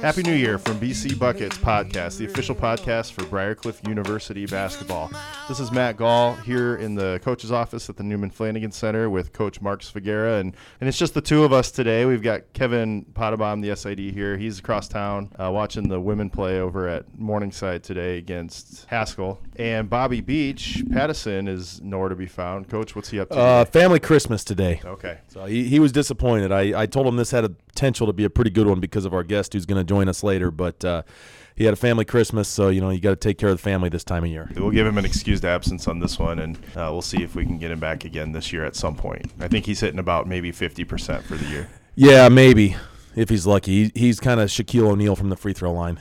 Happy New Year from BC Buckets Podcast, the official podcast for Briar Cliff University basketball. This is Matt Gall here in the coach's office at the Newman Flanagan Center with Coach Mark Svagera, and, and it's just the two of us today. We've got Kevin Potabom, the SID here. He's across town uh, watching the women play over at Morningside today against Haskell. And Bobby Beach, Pattison, is nowhere to be found. Coach, what's he up to? Uh, family Christmas today. okay. So he, he was disappointed. I, I told him this had a potential to be a pretty good one because of our guest who's going to join us later, but uh, he had a family Christmas, so you know you got to take care of the family this time of year. We'll give him an excused absence on this one, and uh, we'll see if we can get him back again this year at some point. I think he's hitting about maybe 50% for the year. Yeah, maybe if he's lucky. He, he's kind of Shaquille O'Neal from the free throw line.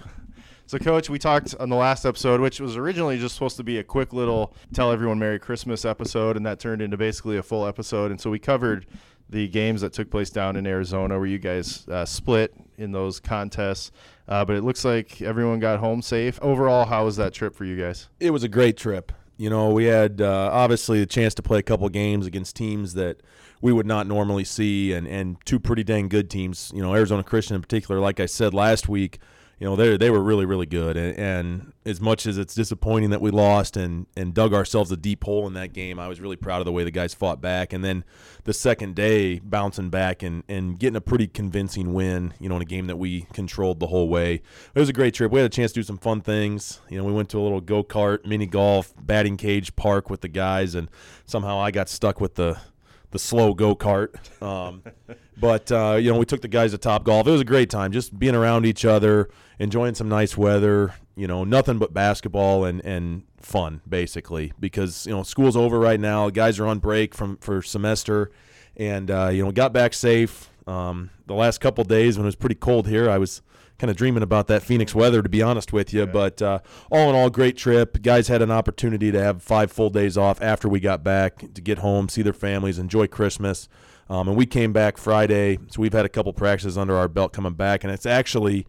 So, Coach, we talked on the last episode, which was originally just supposed to be a quick little tell everyone Merry Christmas episode, and that turned into basically a full episode. And so we covered the games that took place down in Arizona where you guys uh, split in those contests. Uh, but it looks like everyone got home safe. Overall, how was that trip for you guys? It was a great trip. You know, we had uh, obviously the chance to play a couple games against teams that we would not normally see, and, and two pretty dang good teams. You know, Arizona Christian in particular, like I said last week, you know they they were really really good. And, and, as much as it's disappointing that we lost and and dug ourselves a deep hole in that game I was really proud of the way the guys fought back. And then the second day bouncing back and and getting a pretty convincing win you know in a game that we controlled the whole way. It was a great trip. We had a chance to do some fun things. You know we went to a little go-kart mini golf batting cage park with the guys and somehow I got stuck with the the slow go kart. Um, but uh, you know, we took the guys to Top Golf. It was a great time, just being around each other, enjoying some nice weather. You know, nothing but basketball and and fun basically because you know school's over right now. Guys are on break from for semester, and uh, you know got back safe. Um, the last couple days when it was pretty cold here, I was kind of dreaming about that Phoenix weather, to be honest with you. But uh, all in all, great trip. Guys had an opportunity to have five full days off after we got back to get home, see their families, enjoy Christmas. Um, and we came back Friday, so we've had a couple practices under our belt coming back, and it's actually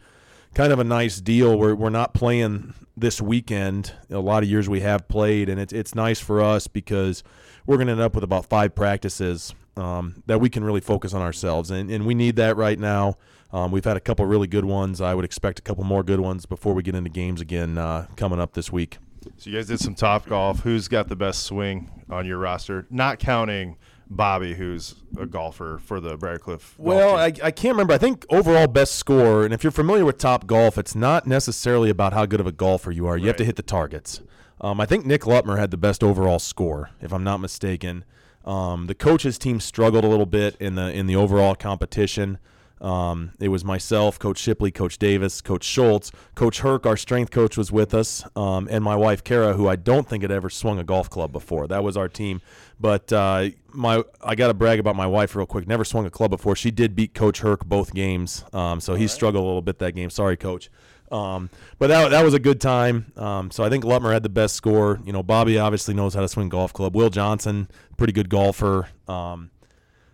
kind of a nice deal. We're we're not playing this weekend. A lot of years we have played, and it's it's nice for us because we're going to end up with about five practices um, that we can really focus on ourselves, and and we need that right now. Um, we've had a couple really good ones. I would expect a couple more good ones before we get into games again uh, coming up this week. So you guys did some top golf. Who's got the best swing on your roster? Not counting Bobby, who's a golfer for the Briar Cliff. Well, I, I can't remember. I think overall best score, and if you're familiar with top golf, it's not necessarily about how good of a golfer you are. You right. have to hit the targets. Um, I think Nick Lutmer had the best overall score, if I'm not mistaken. Um, the coaches team struggled a little bit in the in the overall competition. Um, it was myself, Coach Shipley, Coach Davis, Coach Schultz, Coach Herc, our strength coach, was with us, um, and my wife Kara, who I don't think had ever swung a golf club before. That was our team. But uh, my, I got to brag about my wife real quick. Never swung a club before. She did beat Coach Herc both games, um, so he right. struggled a little bit that game. Sorry, Coach. Um, but that, that was a good time. Um, so I think Lutmer had the best score. You know, Bobby obviously knows how to swing golf club. Will Johnson, pretty good golfer. Um,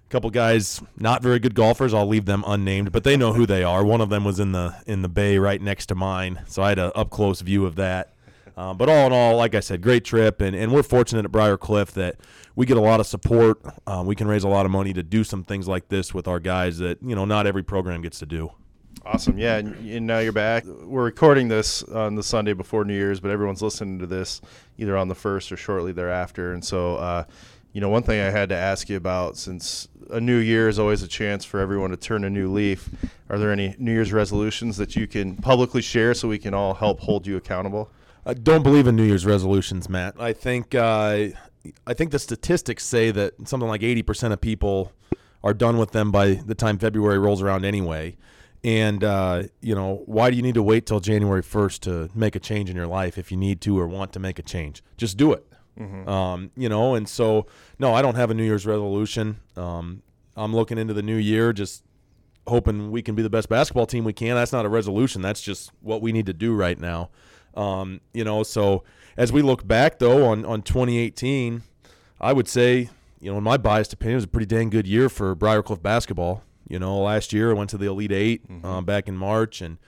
a couple guys not very good golfers i'll leave them unnamed but they know who they are one of them was in the in the bay right next to mine so i had an up close view of that um, but all in all like i said great trip and, and we're fortunate at briar cliff that we get a lot of support um, we can raise a lot of money to do some things like this with our guys that you know not every program gets to do Awesome. Yeah. And, and, now you're back. We're recording this on the Sunday before New Year's, but everyone's listening to this either on the first or shortly thereafter. And so, uh, you know, one thing I had to ask you about since a new year is always a chance for everyone to turn a new leaf. Are there any New Year's resolutions that you can publicly share so we can all help hold you accountable? I don't believe in New Year's resolutions, Matt. I think uh, I think the statistics say that something like eighty percent of people are done with them by the time February rolls around anyway. And uh, you know, why do you need to wait till January first to make a change in your life if you need to or want to make a change? Just do it. Mm-hmm. Um, you know, and so no, I don't have a New Year's resolution. Um, I'm looking into the new year, just hoping we can be the best basketball team we can. That's not a resolution. That's just what we need to do right now. Um, you know, so as we look back though on on 2018, I would say, you know, in my biased opinion, it was a pretty dang good year for Briar Cliff basketball. You know, last year I went to the Elite 8 mm-hmm. um, back in March and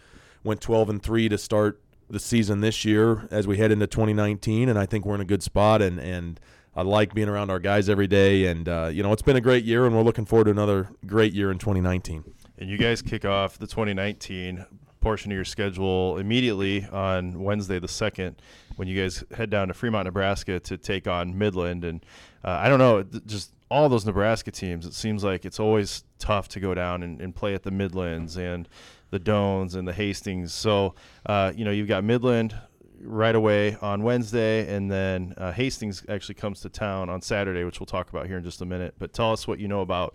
went 12 and three to start the season this year as we head into 2019, and I think we're in a good spot. And and I like being around our guys every day, and uh, you know it's been a great year, and we're looking forward to another great year in 2019. And you guys kick off the 2019 portion of your schedule immediately on Wednesday the second, when you guys head down to Fremont, Nebraska, to take on Midland. And uh, I don't know, just all those Nebraska teams. It seems like it's always tough to go down and, and play at the Midlands and the Doanes and the Hastings. So uh, you know you've got Midland right away on Wednesday, and then uh, Hastings actually comes to town on Saturday, which we'll talk about here in just a minute. But tell us what you know about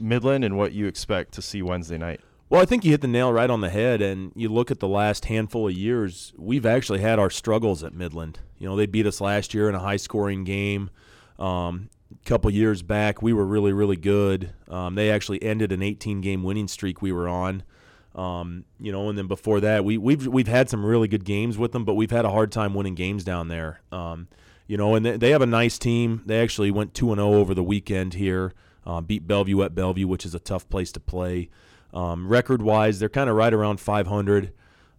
Midland and what you expect to see Wednesday night. Well, I think you hit the nail right on the head. And you look at the last handful of years, we've actually had our struggles at Midland. You know, they beat us last year in a high scoring game. Um, a couple years back, we were really, really good. Um, they actually ended an 18 game winning streak we were on. Um, you know, and then before that, we, we've we've had some really good games with them, but we've had a hard time winning games down there. Um, you know, and they, they have a nice team. They actually went two and zero oh over the weekend here, uh, beat Bellevue at Bellevue, which is a tough place to play. Um, record wise, they're kind of right around 500.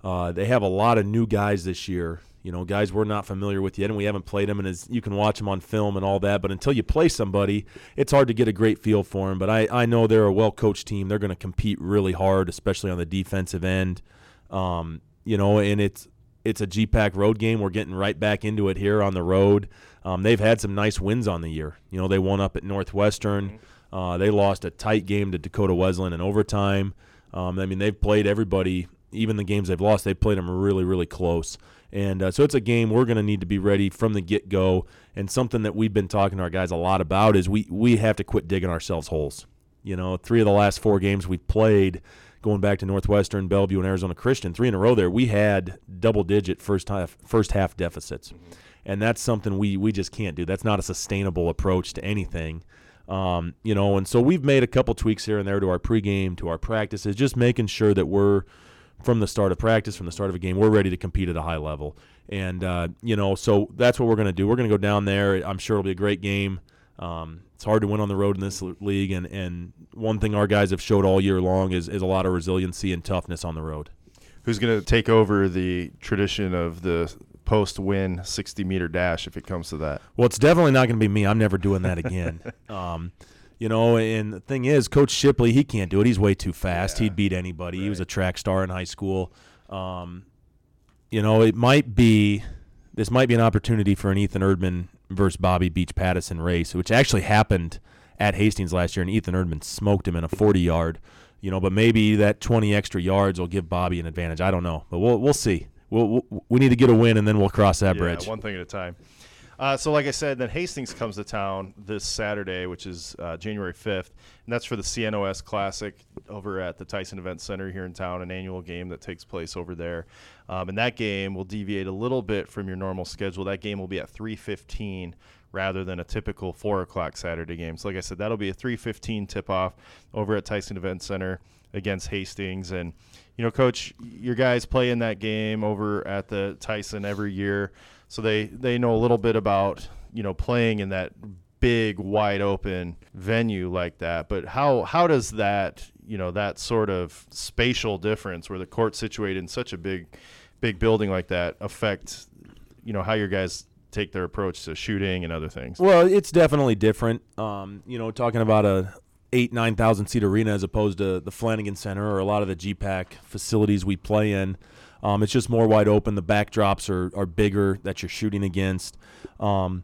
Uh, they have a lot of new guys this year you know, guys we're not familiar with yet, and we haven't played them, and as you can watch them on film and all that. But until you play somebody, it's hard to get a great feel for them. But I, I know they're a well coached team. They're going to compete really hard, especially on the defensive end. Um, you know, and it's it's a GPAC road game. We're getting right back into it here on the road. Um, they've had some nice wins on the year. You know, they won up at Northwestern. Mm-hmm. Uh, they lost a tight game to Dakota Wesleyan in overtime. Um, I mean, they've played everybody. Even the games they've lost, they've played them really, really close. And uh, so it's a game we're going to need to be ready from the get go. And something that we've been talking to our guys a lot about is we, we have to quit digging ourselves holes. You know, three of the last four games we've played, going back to Northwestern, Bellevue, and Arizona Christian, three in a row there, we had double digit first half, first half deficits. And that's something we, we just can't do. That's not a sustainable approach to anything. Um, you know, and so we've made a couple tweaks here and there to our pregame, to our practices, just making sure that we're from the start of practice, from the start of a game, we're ready to compete at a high level. And, uh, you know, so that's what we're going to do. We're going to go down there. I'm sure it'll be a great game. Um, it's hard to win on the road in this league. And, and one thing our guys have showed all year long is, is a lot of resiliency and toughness on the road. Who's going to take over the tradition of the post win 60 meter dash if it comes to that? Well, it's definitely not going to be me. I'm never doing that again. um, you know, and the thing is, Coach Shipley, he can't do it. He's way too fast. Yeah, He'd beat anybody. Right. He was a track star in high school. Um, you know, it might be this might be an opportunity for an Ethan Erdman versus Bobby Beach Pattison race, which actually happened at Hastings last year, and Ethan Erdman smoked him in a 40 yard. You know, but maybe that 20 extra yards will give Bobby an advantage. I don't know, but we'll we'll see. We'll, we'll we need to get a win, and then we'll cross that yeah, bridge. One thing at a time. Uh, so, like I said, then Hastings comes to town this Saturday, which is uh, January 5th, and that's for the CNOS Classic over at the Tyson Event Center here in town, an annual game that takes place over there. Um, and that game will deviate a little bit from your normal schedule. That game will be at 3:15 rather than a typical four o'clock Saturday game. So, like I said, that'll be a 3:15 tip-off over at Tyson Event Center against Hastings, and you know, Coach, your guys play in that game over at the Tyson every year so they they know a little bit about you know playing in that big wide open venue like that. But how how does that you know that sort of spatial difference where the court's situated in such a big big building like that affect you know how your guys take their approach to shooting and other things? Well it's definitely different. Um, you know talking about a eight nine thousand seat arena as opposed to the flanagan center or a lot of the gpac facilities we play in um, it's just more wide open. The backdrops are, are bigger that you're shooting against. Um,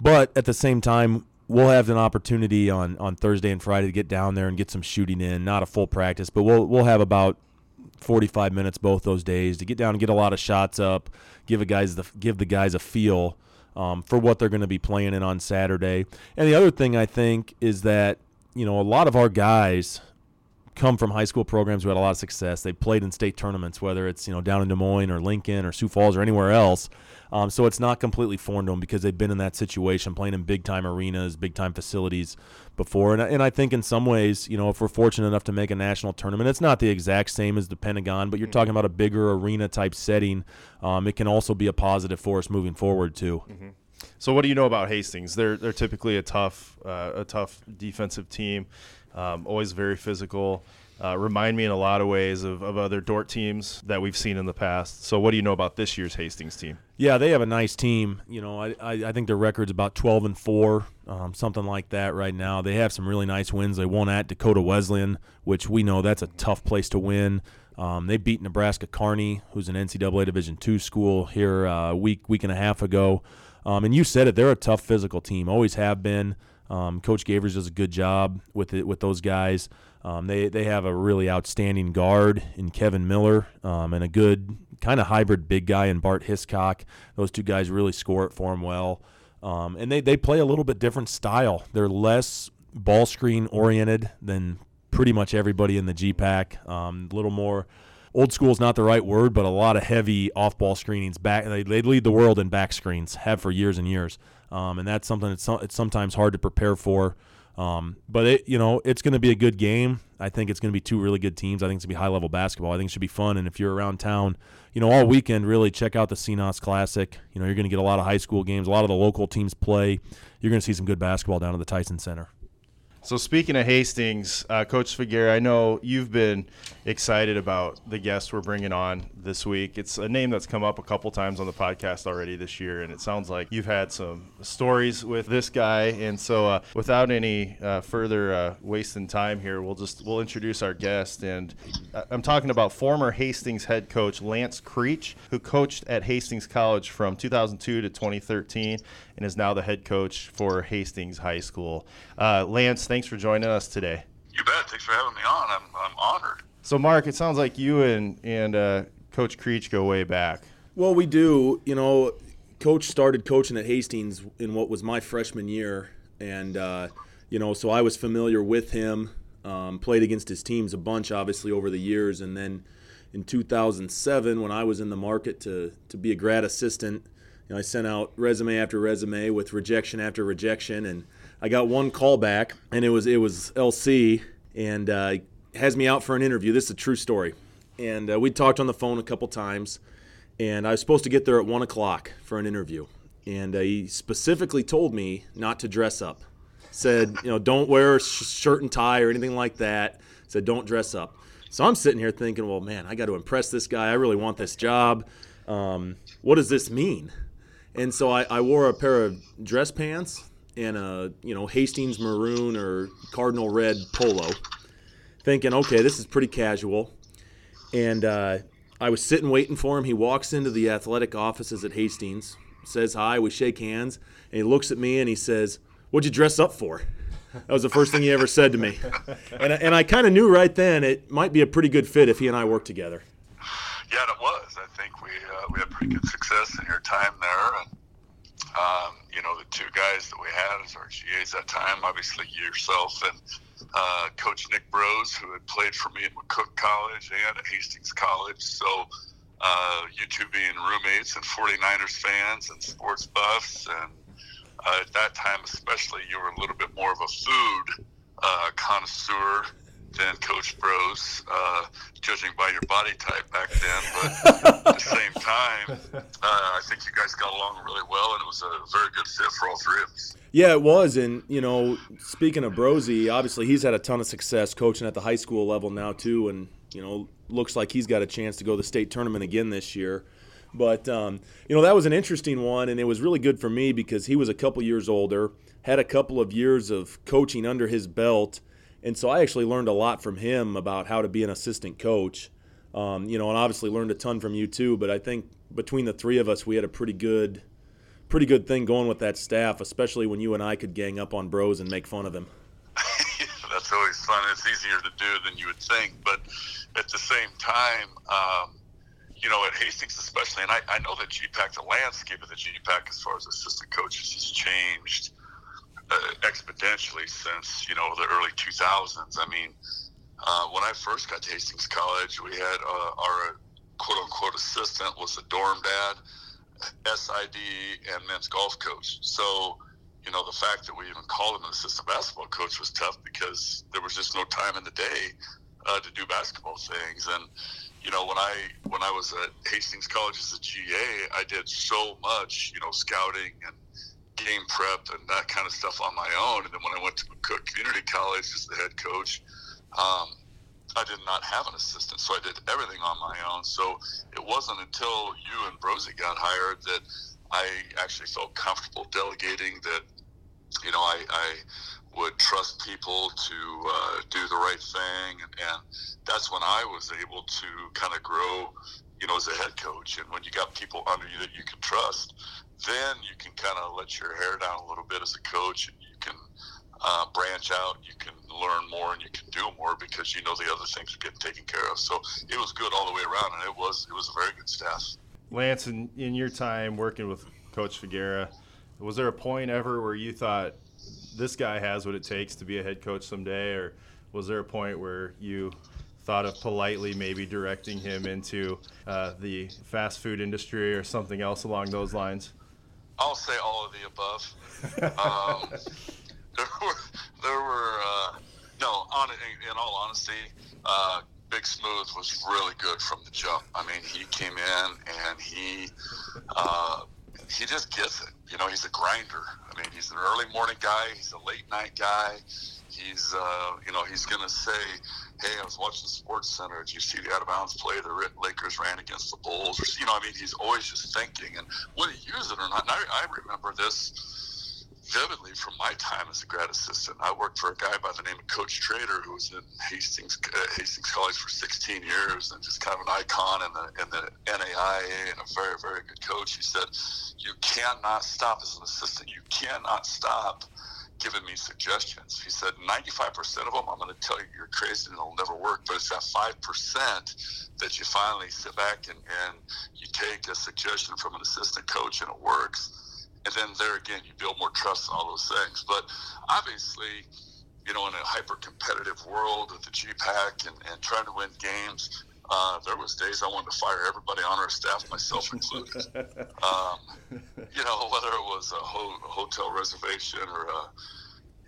but at the same time, we'll have an opportunity on, on Thursday and Friday to get down there and get some shooting in. Not a full practice, but we'll we'll have about 45 minutes both those days to get down and get a lot of shots up, give a guys the give the guys a feel um, for what they're going to be playing in on Saturday. And the other thing I think is that you know a lot of our guys come from high school programs who had a lot of success. They played in state tournaments, whether it's you know down in Des Moines or Lincoln or Sioux Falls or anywhere else. Um, so it's not completely foreign to them because they've been in that situation, playing in big time arenas, big time facilities before. And, and I think in some ways, you know, if we're fortunate enough to make a national tournament, it's not the exact same as the Pentagon, but you're mm-hmm. talking about a bigger arena type setting. Um, it can also be a positive for us moving forward too. Mm-hmm. So what do you know about Hastings? They're they're typically a tough uh, a tough defensive team um, always very physical. Uh, remind me in a lot of ways of, of other Dort teams that we've seen in the past. So, what do you know about this year's Hastings team? Yeah, they have a nice team. You know, I, I, I think their record's about 12 and 4, um, something like that right now. They have some really nice wins. They won at Dakota Wesleyan, which we know that's a tough place to win. Um, they beat Nebraska Kearney, who's an NCAA Division two school here a uh, week week and a half ago. Um, and you said it; they're a tough physical team, always have been. Um, Coach Gavers does a good job with it with those guys. Um, they they have a really outstanding guard in Kevin Miller um, and a good kind of hybrid big guy in Bart Hiscock. Those two guys really score it for him well. Um, and they, they play a little bit different style. They're less ball screen oriented than pretty much everybody in the GPAC. Um, a little more old school is not the right word, but a lot of heavy off ball screenings. Back they, they lead the world in back screens, have for years and years, um, and that's something that's it's sometimes hard to prepare for. Um, but it, you know, it's going to be a good game. I think it's going to be two really good teams. I think it's going to be high level basketball. I think it should be fun. And if you're around town, you know, all weekend, really check out the CNOS Classic. You know, you're going to get a lot of high school games. A lot of the local teams play. You're going to see some good basketball down at the Tyson Center. So speaking of Hastings, uh, Coach Svagera, I know you've been excited about the guest we're bringing on this week. It's a name that's come up a couple times on the podcast already this year, and it sounds like you've had some stories with this guy. And so, uh, without any uh, further uh, wasting time here, we'll just we'll introduce our guest. And uh, I'm talking about former Hastings head coach Lance Creech, who coached at Hastings College from 2002 to 2013, and is now the head coach for Hastings High School. Uh, Lance thanks for joining us today. You bet. Thanks for having me on. I'm, I'm honored. So, Mark, it sounds like you and and uh, Coach Creech go way back. Well, we do. You know, Coach started coaching at Hastings in what was my freshman year, and uh, you know, so I was familiar with him. Um, played against his teams a bunch, obviously, over the years, and then in 2007, when I was in the market to to be a grad assistant, you know, I sent out resume after resume with rejection after rejection, and I got one call back, and it was it was LC, and uh, has me out for an interview. This is a true story, and uh, we talked on the phone a couple times, and I was supposed to get there at one o'clock for an interview, and uh, he specifically told me not to dress up. Said, you know, don't wear a sh- shirt and tie or anything like that. Said, don't dress up. So I'm sitting here thinking, well, man, I got to impress this guy. I really want this job. Um, what does this mean? And so I, I wore a pair of dress pants in a you know Hastings maroon or cardinal red polo, thinking, okay, this is pretty casual. And uh, I was sitting waiting for him. He walks into the athletic offices at Hastings, says hi, we shake hands, and he looks at me and he says, "What'd you dress up for?" That was the first thing he ever said to me, and I, and I kind of knew right then it might be a pretty good fit if he and I worked together. Yeah, it was. I think we uh, we had pretty good success in your time there, and um, you know, the two guys that we had as our GAs that time, obviously yourself and uh, Coach Nick Brose, who had played for me at McCook College and at Hastings College. So uh, you two being roommates and 49ers fans and sports buffs. And uh, at that time, especially, you were a little bit more of a food uh, connoisseur than Coach Brose, uh, judging by your body type back then. But at the same time, uh, I think you guys got along really well, and it was a very good fit for all three of us. Yeah, it was. And, you know, speaking of Brosey, obviously he's had a ton of success coaching at the high school level now, too. And, you know, looks like he's got a chance to go to the state tournament again this year. But, um, you know, that was an interesting one, and it was really good for me because he was a couple years older, had a couple of years of coaching under his belt – and so I actually learned a lot from him about how to be an assistant coach. Um, you know, and obviously learned a ton from you too. But I think between the three of us, we had a pretty good, pretty good thing going with that staff, especially when you and I could gang up on bros and make fun of him. That's always fun. It's easier to do than you would think, but at the same time, um, you know, at Hastings especially, and I, I know that GPAC, the landscape of the GPAC as far as assistant coaches has changed uh, exponentially since you know the early 2000s. I mean, uh, when I first got to Hastings College, we had uh, our quote unquote assistant was a dorm dad, SID, and men's golf coach. So, you know, the fact that we even called him an assistant basketball coach was tough because there was just no time in the day uh, to do basketball things. And you know, when I when I was at Hastings College as a GA, I did so much, you know, scouting and game prep and that kind of stuff on my own. And then when I went to McCook Community College as the head coach, um, I did not have an assistant, so I did everything on my own. So it wasn't until you and Brosey got hired that I actually felt comfortable delegating that. You know, I, I would trust people to uh, do the right thing, and, and that's when I was able to kind of grow, you know, as a head coach. And when you got people under you that you can trust, then you can kind of let your hair down a little bit as a coach, and you can uh, branch out, you can learn more, and you can do more because you know the other things are getting taken care of. So it was good all the way around, and it was it was a very good staff. Lance, in, in your time working with Coach Svagera, was there a point ever where you thought this guy has what it takes to be a head coach someday, or was there a point where you thought of politely maybe directing him into uh, the fast food industry or something else along those lines? I'll say all of the above. um, there were, there were uh, no, on, in all honesty, uh, Big Smooth was really good from the jump. I mean, he came in and he uh, he just gets it. You know, he's a grinder. I mean, he's an early morning guy. He's a late night guy. He's, uh, you know, he's going to say, hey, I was watching Sports Center. Did you see the out of bounds play the Lakers ran against the Bulls? You know, I mean, he's always just thinking. And whether he use it or not, and I, I remember this vividly from my time as a grad assistant. I worked for a guy by the name of Coach Trader, who was in Hastings uh, Hastings College for 16 years and just kind of an icon in the in the NAIA and a very very good coach. He said, "You cannot stop as an assistant. You cannot stop." giving me suggestions. He said 95% of them, I'm going to tell you you're crazy and it'll never work. But it's that 5% that you finally sit back and, and you take a suggestion from an assistant coach and it works and then there again, you build more trust and all those things. But obviously, you know, in a hyper competitive world with the GPAC and, and trying to win games, uh, there was days I wanted to fire everybody on our staff, myself included. um, you know, whether it was a, ho- a hotel reservation or a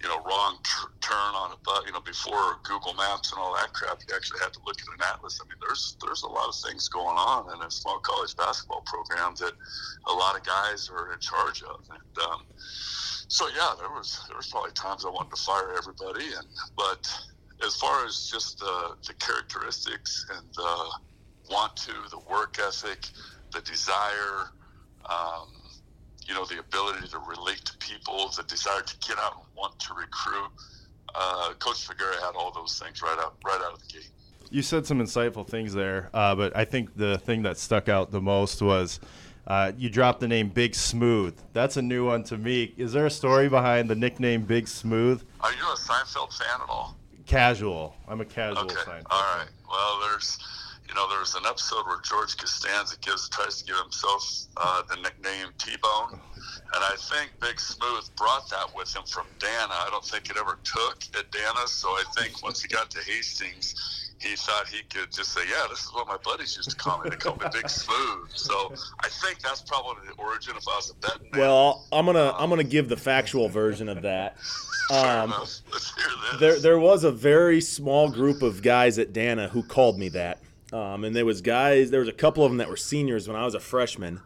you know, wrong tr- turn on a but you know, before Google Maps and all that crap, you actually had to look at an atlas. I mean, there's there's a lot of things going on in a small college basketball program that a lot of guys are in charge of, and um, so yeah, there was there was probably times I wanted to fire everybody, and but as far as just the the characteristics and the want to, the work ethic, the desire. Um, you know, the ability to relate to people, the desire to get out and want to recruit. Uh, Coach Svagera had all those things right out right out of the gate. You said some insightful things there, uh, but I think the thing that stuck out the most was uh, you dropped the name Big Smooth. That's a new one to me. Is there a story behind the nickname Big Smooth? Are you a Seinfeld fan at all? Casual. I'm a casual okay. Seinfeld. All right. Well, there's you know, there's an episode where George Costanza gives tries to give himself uh, the nickname T-Bone, and I think Big Smooth brought that with him from Dana. I don't think it ever took at Dana, so I think once he got to Hastings, he thought he could just say, "Yeah, this is what my buddies used to call me. They call me Big Smooth." So I think that's probably the origin. of I was a betting man. Well, I'm gonna I'm gonna give the factual version of that. Um, Let's hear this. There there was a very small group of guys at Dana who called me that. Um, and there was guys, there was a couple of them that were seniors when I was a freshman.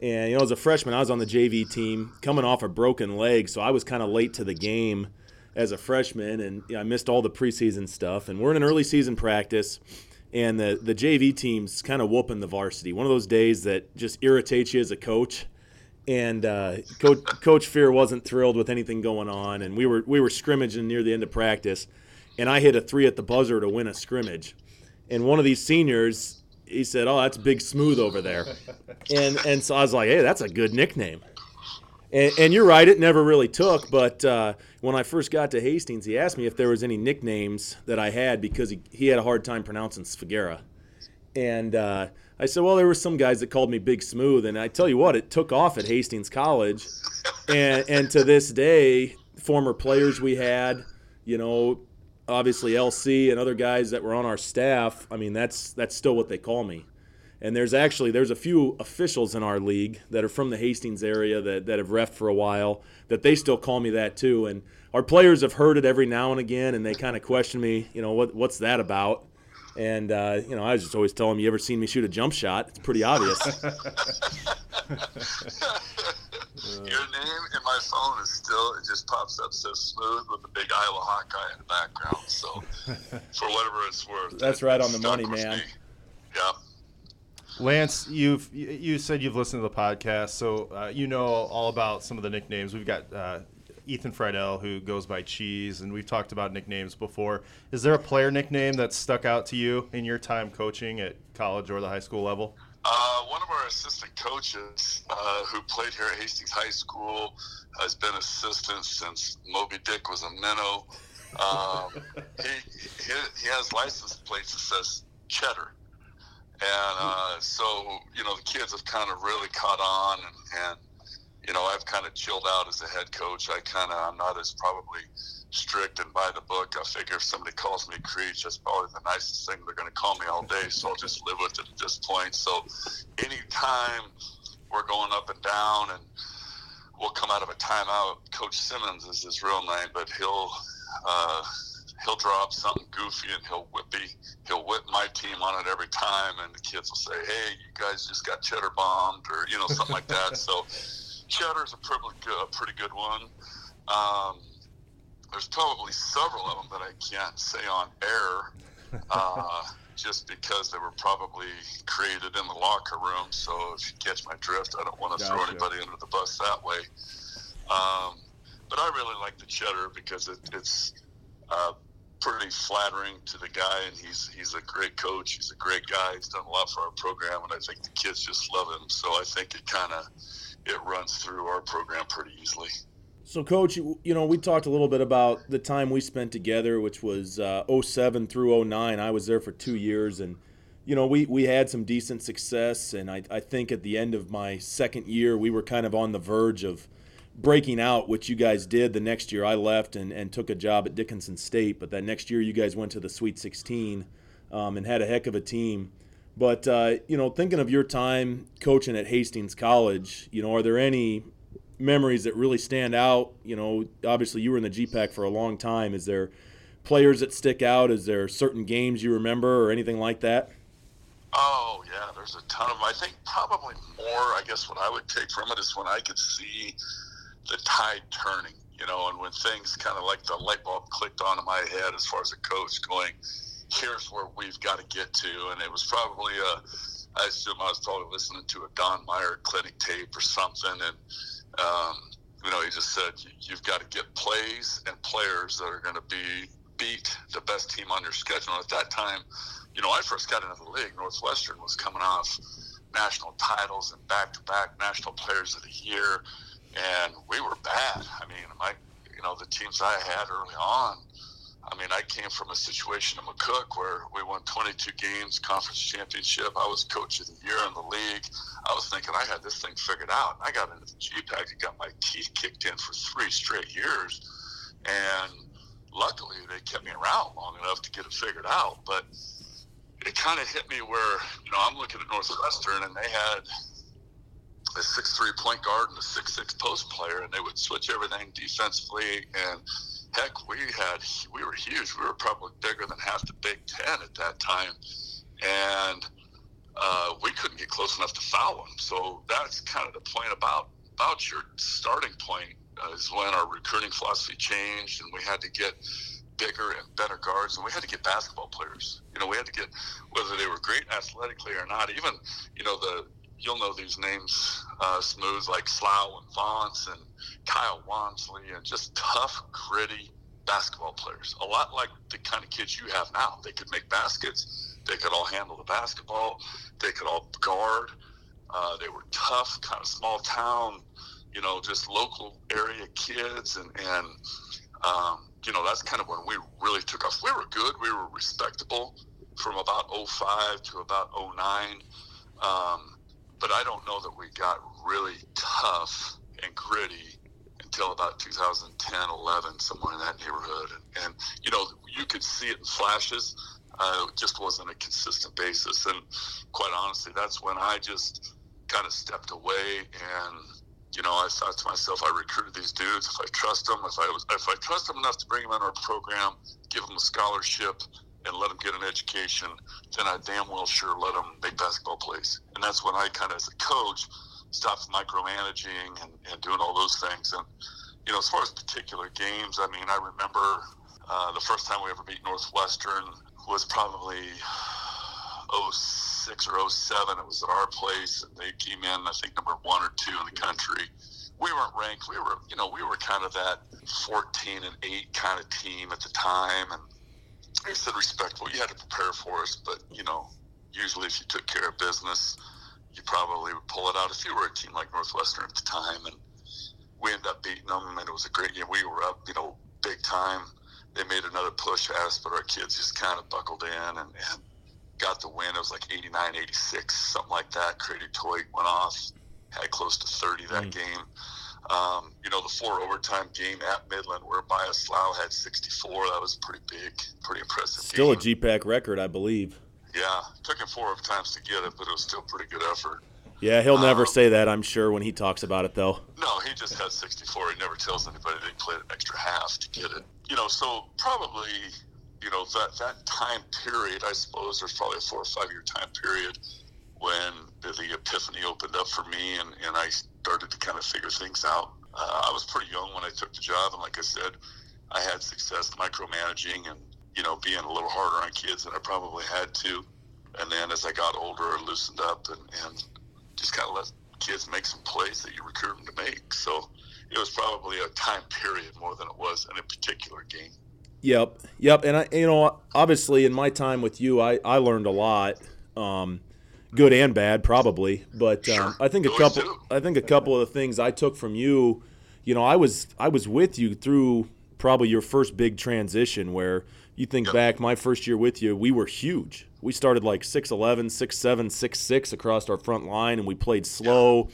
And you know, as a freshman, I was on the JV team, coming off a broken leg, so I was kind of late to the game as a freshman, and you know, I missed all the preseason stuff. And we're in an early season practice, and the the JV team's kind of whooping the varsity. One of those days that just irritates you as a coach. And uh, coach Coach Fear wasn't thrilled with anything going on, and we were we were scrimmaging near the end of practice, and I hit a three at the buzzer to win a scrimmage and one of these seniors he said, "Oh, that's Big Smooth over there," and and so I was like, "Hey, that's a good nickname." And, and you're right, it never really took. But uh, when I first got to Hastings, he asked me if there was any nicknames that I had because he, he had a hard time pronouncing Svagera. And uh, I said, well, there were some guys that called me Big Smooth, and I tell you what, it took off at Hastings College, and and to this day, former players we had, you know, obviously LC and other guys that were on our staff, I mean that's that's still what they call me. And there's actually there's a few officials in our league that are from the Hastings area that, that have ref for a while that they still call me that too. And our players have heard it every now and again, and they kind of question me, you know, what what's that about? And uh, you know, I was just always tell them, "You ever seen me shoot a jump shot? It's pretty obvious." Your name in my phone is still it just pops up so smooth with the big Iowa Hawkeye in the background. So for whatever it's worth, that's right on the money, man. Me. Yeah. Lance, you've you said you've listened to the podcast, so uh, you know all about some of the nicknames. We've got uh, Ethan Friedel, who goes by Cheese, and we've talked about nicknames before. Is there a player nickname that stuck out to you in your time coaching at college or the high school level? Uh, one of our assistant coaches uh, who played here at Hastings High School has been assistant since Moby Dick was a minnow. Um, he, he, he has license plates that says Cheddar. And uh, so, you know, the kids have kind of really caught on, and, and you know, I've kind of chilled out as a head coach. I kind of, I'm not as probably strict and by the book. I figure if somebody calls me Creech, that's probably the nicest thing they're going to call me all day. So I'll just live with it at this point. So anytime we're going up and down and we'll come out of a timeout, Coach Simmons is his real name, but he'll, uh, he'll drop something goofy and he'll whip me, he'll whip my team on it every time, and the kids will say, "Hey, you guys just got cheddar bombed," or you know something like that. So cheddar's a pretty good, a pretty good one. Um, there's probably several of them that I can't say on air. Uh, just because they were probably created in the locker room. So if you catch my drift, I don't want to gotcha. throw anybody under the bus that way. Um, but I really like the cheddar because it, it's uh, pretty flattering to the guy, and he's he's a great coach. He's a great guy. He's done a lot for our program, and I think the kids just love him. So I think it kind of it runs through our program pretty easily. So, Coach, you, know, we talked a little bit about the time we spent together, which was uh, 07 through 09. I was there for two years, and, you know, we, we had some decent success. And I, I think at the end of my second year, we were kind of on the verge of breaking out, which you guys did. The next year, I left and, and took a job at Dickinson State. But that next year, you guys went to the Sweet 16 um, and had a heck of a team. But, uh, you know, thinking of your time coaching at Hastings College, you know, are there any memories that really stand out? You know, obviously you were in the GPAC for a long time. Is there players that stick out? Is there certain games you remember or anything like that? Oh yeah, there's a ton of them. I think probably more. I guess what I would take from it is when I could see the tide turning. You know, and when things kind of like the light bulb clicked on in my head as far as a coach going, here's where we've got to get to, and it was probably a. I assume I was probably listening to a Don Meyer clinic tape or something, and um, you know, he just said you've got to get plays and players that are going to be beat the best team on your schedule. And at that time, you know, I first got into the league. Northwestern was coming off national titles and back-to-back national players of the year, and we were bad. I mean, my, you know, the teams I had early on I mean, I came from a situation in McCook where we won 22 games, conference championship. I was coach of the year in the league. I was thinking I had this thing figured out. I got into the GPAC and got my teeth kicked in for three straight years. And luckily, they kept me around long enough to get it figured out. But it kind of hit me where, you know, I'm looking at Northwestern and they had a six-three point guard and a six-six post player, and they would switch everything defensively and – heck, we had we were huge. We were probably bigger than half the Big Ten at that time, and uh, we couldn't get close enough to foul them. So that's kind of the point about about your starting point uh, is when our recruiting philosophy changed, and we had to get bigger and better guards, and we had to get basketball players. You know, we had to get whether they were great athletically or not. Even you know the you'll know these names uh, smooth like Slough and Vance and Kyle Wansley and just tough, gritty basketball players. A lot like the kind of kids you have now. They could make baskets. They could all handle the basketball. They could all guard. Uh, they were tough, kind of small town, you know, just local area kids. And, and um, you know, that's kind of when we really took off. We were good. We were respectable from about 05 to about 09. Um, but I don't know that we got really tough and gritty until about 2010, 11, somewhere in that neighborhood. And, and you know, you could see it in flashes. Uh, it just wasn't a consistent basis. And quite honestly, that's when I just kind of stepped away and you know, I thought to myself, I recruited these dudes. If I trust them, if I was, if I trust them enough to bring them in our program, give them a scholarship, and let them get an education, then I damn well sure let them make basketball plays. And that's when I kind of, as a coach, stopped micromanaging and, and doing all those things. And, you know, as far as particular games, I mean, I remember uh, the first time we ever beat Northwestern was probably 06 or 07. It was at our place, and they came in, I think, number one or two in the country. we weren't ranked. We were, you know, we were kind of that 14 and 8 kind of team at the time. And I said respectful. You had to prepare for us, but, you know, usually if you took care of business, you probably would pull it out if you were a team like Northwestern at the time. And we ended up beating them, and it was a great game. We were up, you know, big time. They made another push at us, but our kids just kind of buckled in and, and got the win. It was like 89, 86, something like that. Crady Toy went off, had close to 30 that mm. game. Um, you know, the four overtime game at Midland where Bias Slough had 64, that was pretty big, pretty impressive. Still game. a GPAC record, I believe. Yeah, took him four overtimes to get it, but it was still pretty good effort. Yeah, he'll never um, say that, I'm sure, when he talks about it, though. No, he just has 64. He never tells anybody they played an extra half to get it. You know, so probably, you know, that, that time period, I suppose there's probably a four or five year time period when the, the epiphany opened up for me and, and I started to kind of figure things out. Uh, I was pretty young when I took the job, and like I said, I had success micromanaging and, you know, being a little harder on kids than I probably had to. And then as I got older, I loosened up and, and just kind of let kids make some plays that you recruit them to make. So it was probably a time period more than it was in a particular game. Yep, yep. And I, you know, obviously in my time with you, I, I learned a lot, um, good and bad, probably. But um, sure. I think a couple, I think a couple of the things I took from you, you know, I was I was with you through probably your first big transition where you think yep. back my first year with you, we were huge we started like 6'11, 6'7, 6'6 across our front line, and we played slow,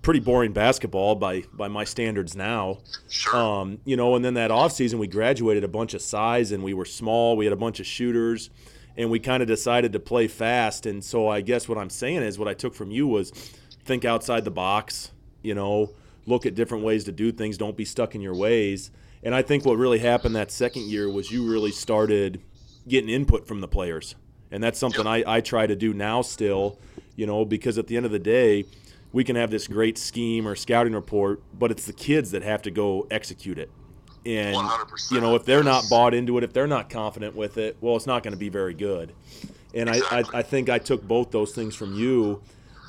pretty boring basketball by by my standards now. Sure. Um, you know, and then that offseason we graduated a bunch of size and we were small. We had a bunch of shooters and we kind of decided to play fast. And so I guess what I'm saying is what I took from you was think outside the box, you know, look at different ways to do things, don't be stuck in your ways. And I think what really happened that second year was you really started getting input from the players and that's something I, I try to do now still you know because at the end of the day we can have this great scheme or scouting report but it's the kids that have to go execute it and 100%. you know if they're not bought into it if they're not confident with it well it's not going to be very good and exactly. I, I, I think i took both those things from you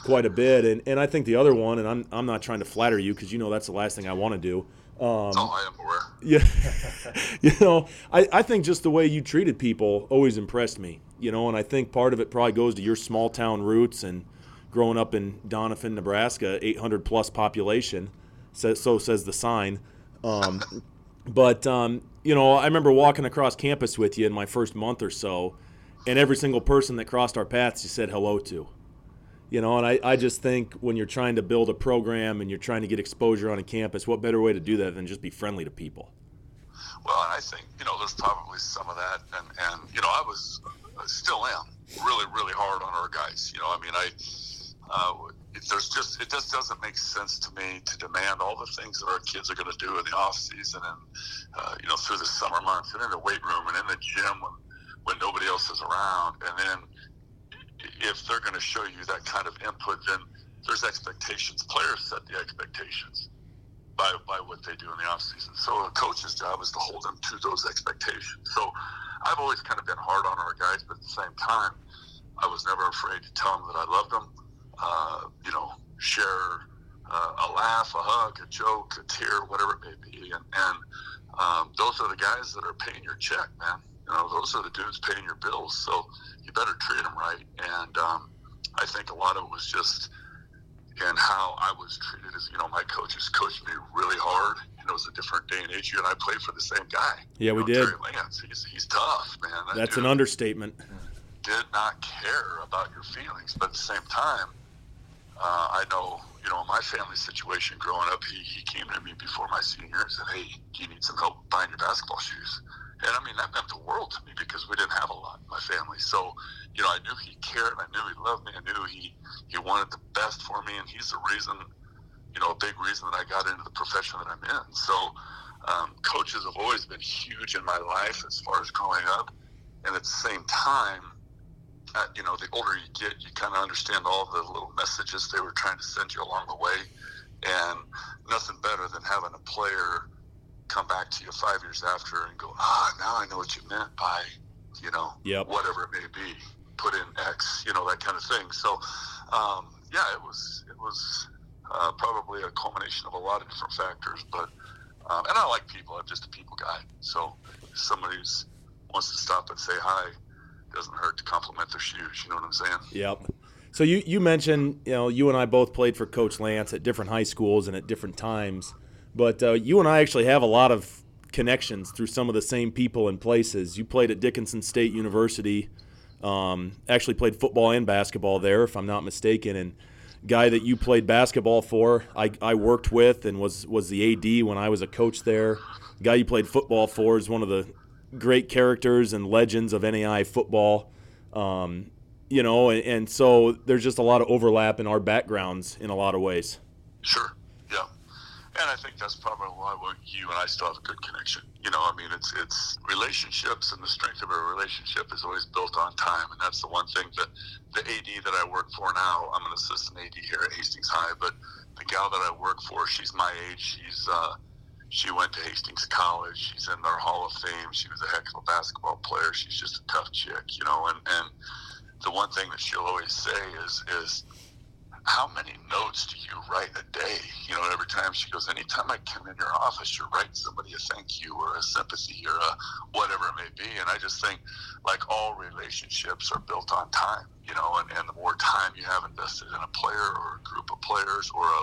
quite a bit and, and i think the other one and i'm, I'm not trying to flatter you because you know that's the last thing i want to do um, oh, I am aware. Yeah, you know, I, I think just the way you treated people always impressed me. You know, and I think part of it probably goes to your small town roots and growing up in Doniphan, Nebraska, 800 plus population. So, so says the sign. Um, but um, you know, I remember walking across campus with you in my first month or so, and every single person that crossed our paths you said hello to. You know and I, I just think when you're trying to build a program and you're trying to get exposure on a campus what better way to do that than just be friendly to people? Well and i think you know there's probably some of that and and you know i was still am really really hard on our guys you know i mean i uh, there's just it just doesn't make sense to me to demand all the things that our kids are going to do in the off season and uh, you know through the summer months and in the weight room and in the gym when when nobody else is around and then if they're going to show you that kind of input, then there's expectations. Players set the expectations by, by what they do in the offseason. So a coach's job is to hold them to those expectations. So I've always kind of been hard on our guys, but at the same time, I was never afraid to tell them that I loved them. Uh, you know, share uh, a laugh, a hug, a joke, a tear, whatever it may be. And, and um, those are the guys that are paying your check, man. You know, those are the dudes paying your bills. So you better treat them right. And um, I think a lot of it was just in how I was treated. As you know, my coaches coached me really hard. You know, it was a different day and age. You and I played for the same guy. Yeah, we know, did. Terry Lance. He's, he's tough, man. That That's an understatement. Did not care about your feelings, but at the same time, uh, I know, you know, my family situation growing up, he, he came to me before my senior and said, Hey, do you need some help buying your basketball shoes? And I mean, that meant the world to me because we didn't have a lot in my family. So, you know, I knew he cared. I knew he loved me. I knew he, he wanted the best for me. And he's the reason, you know, a big reason that I got into the profession that I'm in. So, um, coaches have always been huge in my life as far as growing up. And at the same time, uh, you know, the older you get, you kind of understand all the little messages they were trying to send you along the way. And nothing better than having a player come back to you five years after and go, ah, now I know what you meant by, you know, yep. whatever it may be. Put in X, you know, that kind of thing. So, um, yeah, it was it was uh, probably a culmination of a lot of different factors. But um, and I like people. I'm just a people guy. So if somebody wants to stop and say hi, doesn't hurt to compliment their shoes. You know what I'm saying? Yep. So you you mentioned you know you and I both played for Coach Lance at different high schools and at different times, but uh, you and I actually have a lot of connections through some of the same people and places. You played at Dickinson State University, um, actually played football and basketball there, if I'm not mistaken, and guy that you played basketball for, I, I worked with and was was the AD when I was a coach there. Guy you played football for is one of the great characters and legends of NAIA football. Um, you know, and, and, so there's just a lot of overlap in our backgrounds in a lot of ways. Sure, yeah, and I think that's probably why you and I still have a good connection. You know, I mean, it's it's relationships, and the strength of a relationship is always built on time, and that's the one thing that the AD that I work for now. I'm an assistant AD here at Hastings High, but the gal that I work for, she's my age. She's uh, she went to Hastings College. She's in their Hall of Fame. She was a heck of a basketball player. She's just a tough chick, you know, and and the one thing that she'll always say is is how many notes do you write a day? You know, every time she goes, anytime I come in your office, you're writing somebody a thank you or a sympathy or a whatever it may be. And I just think, like all relationships are built on time, you know, and, and the more time you have invested in a player or a group of players or a,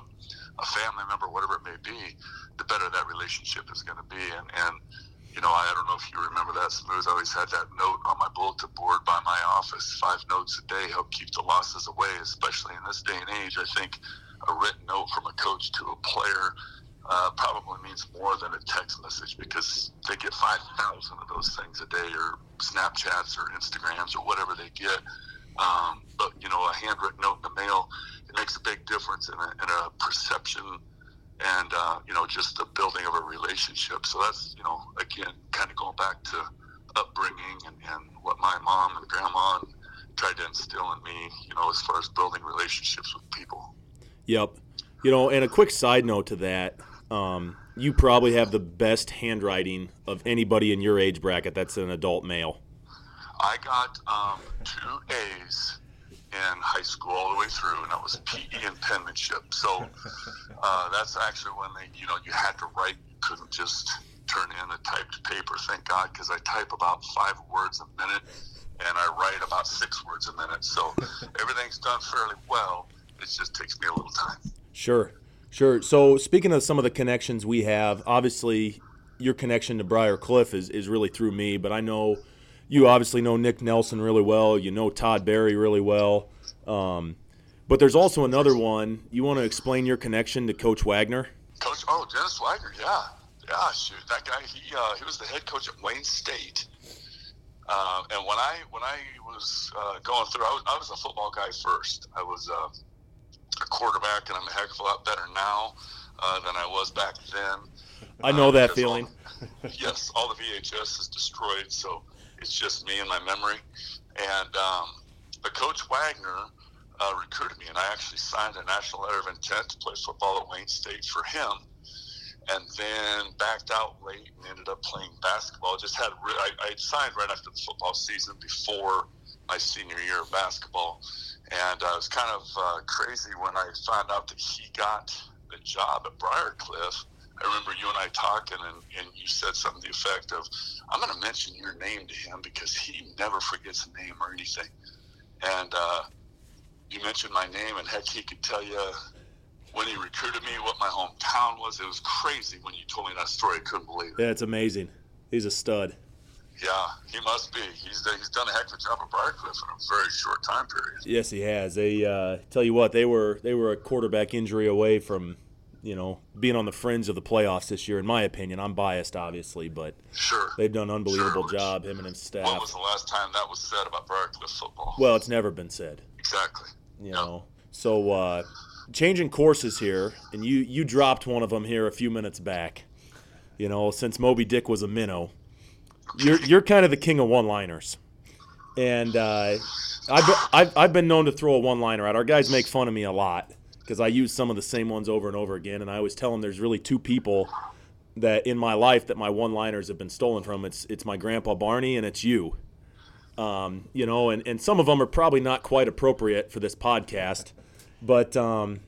a family member, whatever it may be, the better that relationship is going to be. And, and you know, I don't know if you remember that smooth. I always had that note on my bulletin board by my office, five notes a day, help keep the losses away, especially in this day and age. I think a written note from a coach to a player uh, probably means more than a text message because they get 5,000 of those things a day or Snapchats or Instagrams or whatever they get. Um, but, you know, a handwritten note in the mail, it makes a big difference in a, in a perception – and uh, you know just the building of a relationship. So that's you know again kind of going back to upbringing and, and what my mom and grandma tried to instill in me. You know as far as building relationships with people. Yep. You know, and a quick side note to that. Um, you probably have the best handwriting of anybody in your age bracket that's an adult male. I got um, two A's in high school all the way through, and that was PE and penmanship. So uh, that's actually when they, you know, you had to write. You couldn't just turn in a typed paper. Thank God, because I type about five words a minute, and I write about six words a minute. So everything's done fairly well. It just takes me a little time. Sure, sure. So speaking of some of the connections we have, obviously your connection to Briar Cliff is, is really through me, but I know you obviously know Nick Nelson really well. You know Todd Berry really well. Um, but there's also another one. You want to explain your connection to Coach Wagner? Coach, oh Dennis Wagner, yeah, yeah. Shoot, that guy. He uh, he was the head coach at Wayne State. Uh, and when I when I was uh, going through, I was, I was a football guy first. I was uh, a quarterback, and I'm a heck of a lot better now uh, than I was back then. I know that feeling. All, yes, all the VHS is destroyed, so it's just me and my memory. And um, but Coach Wagner uh, recruited me, and I actually signed a national letter of intent to play football at Wayne State for him. And then backed out late and ended up playing basketball. Just had I, I signed right after the football season before my senior year of basketball, and uh, it was kind of uh, crazy when I found out that he got the job at Briar Cliff I remember you and I talking, and, and you said something to the effect of, I'm going to mention your name to him because he never forgets a name or anything. And uh, you mentioned my name, and heck, he could tell you when he recruited me what my hometown was. It was crazy when you told me that story. I couldn't believe it. Yeah, it's amazing. He's a stud. Yeah, he must be. He's he's done a heck of a job at Briar Cliff in a very short time period. Yes, he has. They uh, tell you what, they were they were a quarterback injury away from you know, being on the fringe of the playoffs this year, in my opinion. I'm biased, obviously, but sure, they've done an unbelievable sure. job, him and his staff. When was the last time that was said about Briar Cliff football? Well, it's never been said. Exactly. You know, so uh, changing courses here, and you you dropped one of them here a few minutes back. You know, since Moby Dick was a minnow, you're you're kind of the king of one-liners, and uh, I've, I've I've been known to throw a one-liner out. Our guys make fun of me a lot because I use some of the same ones over and over again. And I always tell them there's really two people that in my life that my one-liners have been stolen from. It's it's my grandpa Barney and it's you. Um, you know, and, and some of them are probably not quite appropriate for this podcast, but um,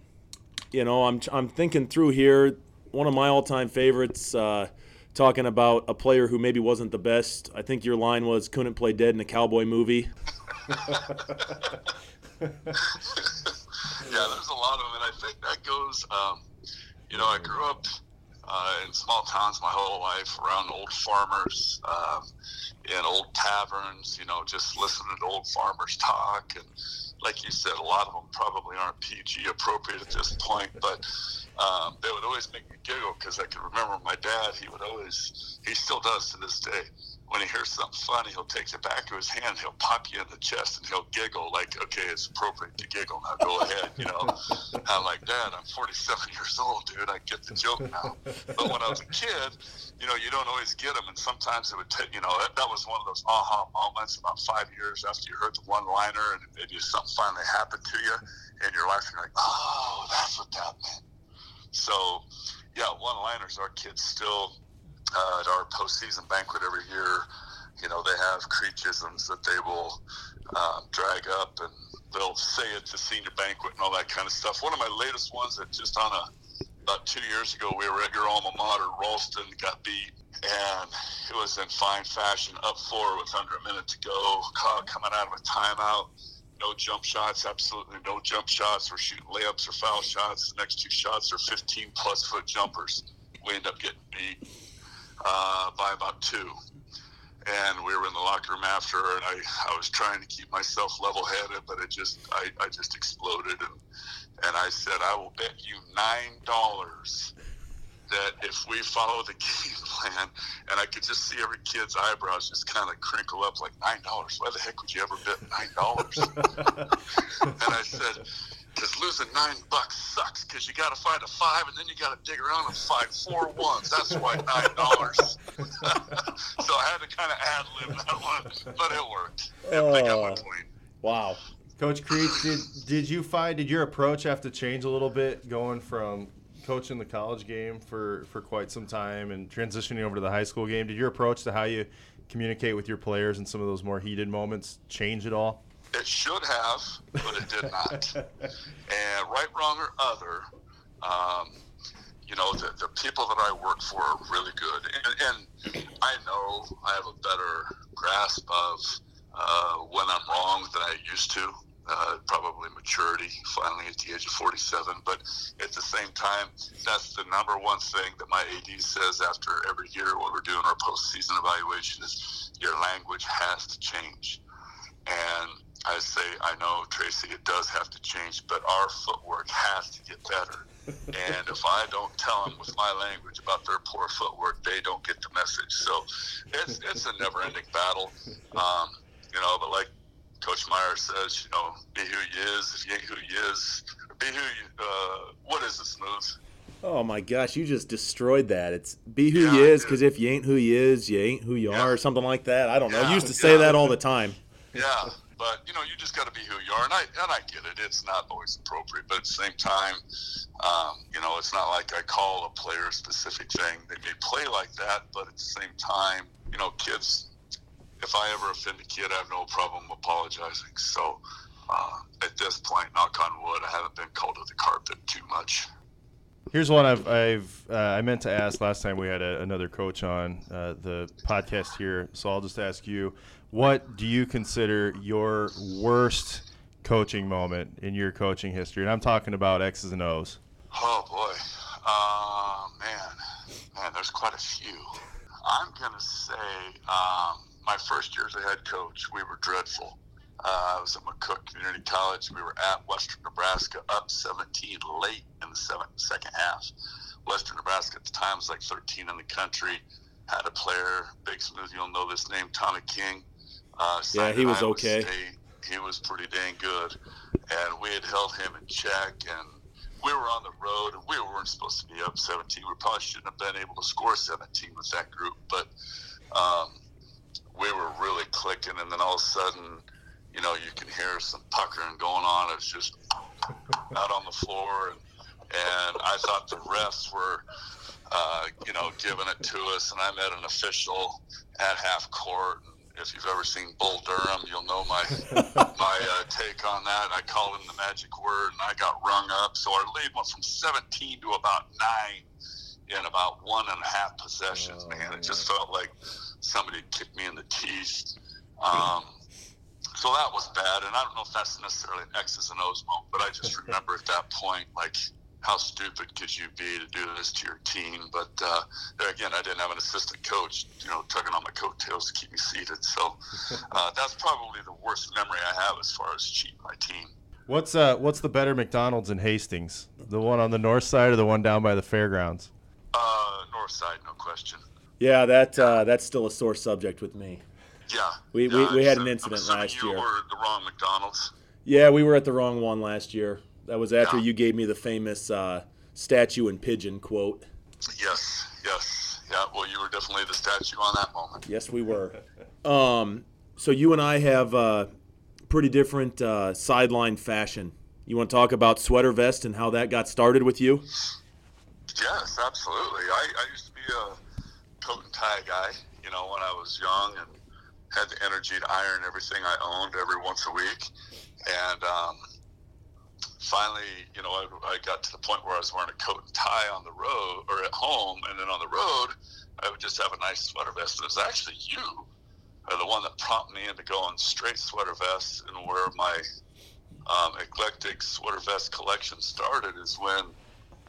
you know, I'm I'm thinking through here. One of my all-time favorites, uh, talking about a player who maybe wasn't the best. I think your line was couldn't play dead in a cowboy movie. yeah, there's a lot of them, and I think that goes. Um, you know, I grew up uh, in small towns my whole life, around old farmers, um, in old taverns. You know, just listening to old farmers talk, and like you said, a lot of them probably aren't PG appropriate at this point, but um, they would always make me giggle because I can remember my dad. He would always, he still does to this day when he hears something funny, he'll take the back of his hand, he'll pop you in the chest, and he'll giggle like, "Okay, it's appropriate to giggle now. Go ahead." You know, I'm like, "Dad, I'm 47 years old, dude. I get the joke now." But when I was a kid, you know, you don't always get them, and sometimes it would take, you know, that, that was one of those aha moments. About five years after you heard the one-liner, and maybe something finally happened to you, and you're laughing like, "Oh, that's what that meant." So, yeah, one-liners. Our kids still uh, at our postseason banquet every year, you know, they have Creechisms that they will um, drag up and they'll say it the senior banquet and all that kind of stuff. One of my latest ones that just on a about two years ago, we were at your alma mater, Ralston, got beat, and it was in fine fashion, up four with under a minute to go, coming out of a timeout. No jump shots, absolutely no jump shots. We're shooting layups or foul shots. The next two shots are 15 plus foot jumpers. We end up getting beat uh, by about two. And we were in the locker room after, and I, I was trying to keep myself level headed, but it just I, I just exploded, and and I said I will bet you nine dollars that if we follow the game plan, and I could just see every kid's eyebrows just kind of crinkle up like nine dollars. Why the heck would you ever bet nine dollars? and I said, because losing nine bucks sucks because you got to find a five and then you got to dig around and find four ones. That's why nine dollars. so I had to kind of ad lib that one, but it worked. they got my Oh. point. Wow. Coach Creech, did did you find did your approach have to change a little bit going from coaching the college game for for quite some time and transitioning over to the high school game? Did your approach to how you communicate with your players in some of those more heated moments change at all? It should have, but it did not. and right, wrong, or other, um, you know, the, the people that I work for are really good. And, and I know I have a better grasp of uh, when I'm wrong than I used to. Uh, probably maturity, finally at the age of 47. But at the same time, that's the number one thing that my AD says after every year when we're doing our postseason evaluation is your language has to change. And I say, I know, Tracy, it does have to change, but our footwork has to get better. and if I don't tell them with my language about their poor footwork, they don't get the message. So it's, it's a never ending battle. Um, you know, but like Coach Meyer says, you know, be who you is. If you ain't who you is, be who you, uh, what is it, Smooth? Oh my gosh, you just destroyed that. It's be who Yeah, you is, because if you ain't who you is, you ain't who you Yeah. are, or something like that. I don't know. Yeah, You used to say that all the time. Yeah, but you know, you just got to be who you are, and I and I get it. It's not always appropriate, but at the same time, um, you know, it's not like I call a player a specific thing. They may play like that, but at the same time, you know, kids. If I ever offend a kid, I have no problem apologizing. So, uh, at this point, knock on wood, I haven't been called to the carpet too much. Here's one I've, I've uh, I meant to ask last time we had a, another coach on uh, the podcast here, so I'll just ask you: What do you consider your worst coaching moment in your coaching history? And I'm talking about X's and O's. Oh boy, uh, man, man, there's quite a few. I'm gonna say um, my first year as a head coach, we were dreadful. Uh, I was at McCook Community College. We were at Western Nebraska, up 17 late in the seven, second half. Western Nebraska at the time was like 13 in the country. Had a player, Big Smooth, you'll know this name, Tommy King. Uh, Yeah, he was Iowa okay. State. He was pretty dang good, and we had held him in check. And we were on the road, and we weren't supposed to be up 17. We probably shouldn't have been able to score 17 with that group, but um, we were really clicking. And then all of a sudden, you know, you can hear some puckering going on. It's just out on the floor, and, and I thought the refs were, uh, you know, giving it to us. And I met an official at half court, and, if you've ever seen Bull Durham, you'll know my my uh, take on that. I called him the magic word, and I got rung up. So our lead went from 17 to about nine in about one and a half possessions. Oh, man, man. it just felt like somebody kicked me in the teeth. Um, so that was bad, and I don't know if that's necessarily an X's and O's moment, but I just remember at that point, like, how stupid could you be to do this to your team? But uh, there again, I didn't have an assistant coach, you know, tugging on my coattails to keep me seated. So uh, that's probably the worst memory I have as far as cheating my team. What's uh what's the better McDonald's in Hastings? The one on the north side or the one down by the fairgrounds? Uh, north side, no question. Yeah, that uh, that's still a sore subject with me. Yeah. We- yeah, we- we had an incident I'm last you year. were at the wrong McDonald's. Yeah, we were at the wrong one last year. That was after Yeah. you gave me the famous uh, statue and pigeon quote. Yes, yes. Yeah, well, you were definitely the statue on that moment. Yes, we were. Um, so you and I have uh, pretty different uh, sideline fashion. You want to talk about sweater vest and how that got started with you? Yes, absolutely. I, I used to be a coat and tie guy, you know, when I was young and had the energy to iron everything I owned every once a week. And um, finally, you know, I, I got to the point where I was wearing a coat and tie on the road or at home. And then on the road, I would just have a nice sweater vest. And it was actually you, uh, the one that prompted me into going straight sweater vest and where my um, eclectic sweater vest collection started is when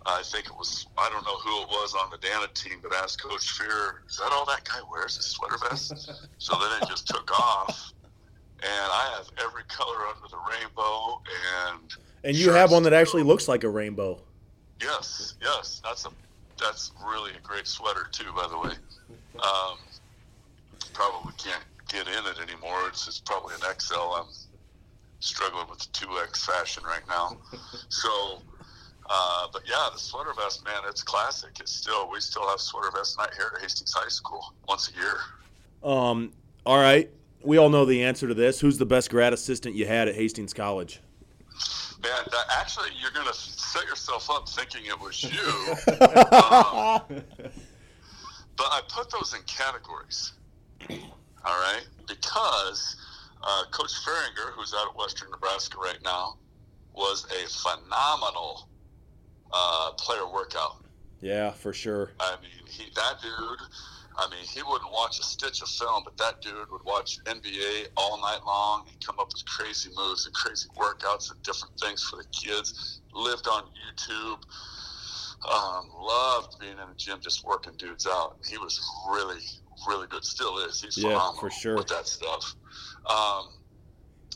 I think it was I don't know who it was on the Dana team, but asked Coach Fear, "Is that all that guy wears? Is sweater vest?" so then it just took off, and I have every color under the rainbow. And And you have one that actually looks like a rainbow. yes, yes, that's a that's really a great sweater too, by the way. Um, probably can't get in it anymore. It's, it's probably an XL. I'm struggling with the two X fashion right now. So. Uh, but yeah, the sweater vest, man, it's classic. It's still we still have sweater vest night here at Hastings High School once a year. Um, all right. We all know the answer to this. Who's the best grad assistant you had at Hastings College? Man, that, actually, you're gonna set yourself up thinking it was you. um, but I put those in categories. All right, because uh, Coach Feringer, who's out at Western Nebraska right now, was a phenomenal uh, player workout. Yeah, for sure. I mean, he that dude. I mean, he wouldn't watch a stitch of film, but that dude would watch NBA all night long and come up with crazy moves and crazy workouts and different things for the kids. Lived on YouTube. Um, loved being in the gym, just working dudes out. He was really, really good. Still is. He's Yeah, phenomenal for sure. with that stuff. Um,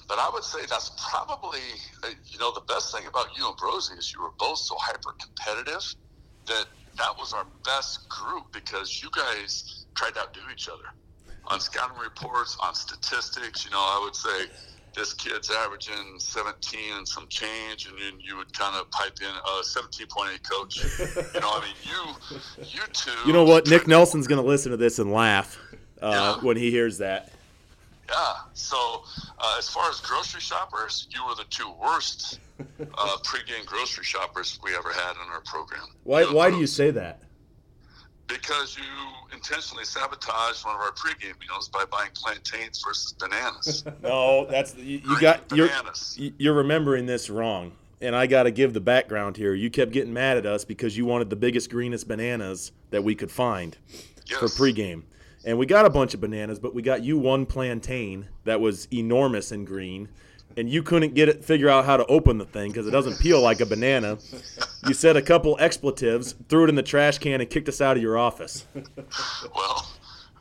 but I would say that's probably, uh, you know, the best thing about you and Brosy is you were both so hyper competitive that that was our best group because you guys tried to outdo each other on scouting reports, on statistics. You know, I would say this kid's averaging 17 and some change, and then you would kind of pipe in uh, 17.8 coach. You know, I mean, you, you two. You know what? Nick Nelson's going to listen to this and laugh uh, Yeah. when he hears that. Yeah. So, uh, as far as grocery shoppers, you were the two worst uh, pregame grocery shoppers we ever had in our program. Why, why do you say that? Because you intentionally sabotaged one of our pregame meals by buying plantains versus bananas. No, that's you, you got you're bananas. you're remembering this wrong. And I got to give the background here. You kept getting mad at us because you wanted the biggest, greenest bananas that we could find yes. for pregame. And we got a bunch of bananas, but we got you one plantain that was enormous and green, and you couldn't get it figure out how to open the thing because it doesn't peel like a banana. You said a couple expletives, threw it in the trash can, and kicked us out of your office. Well,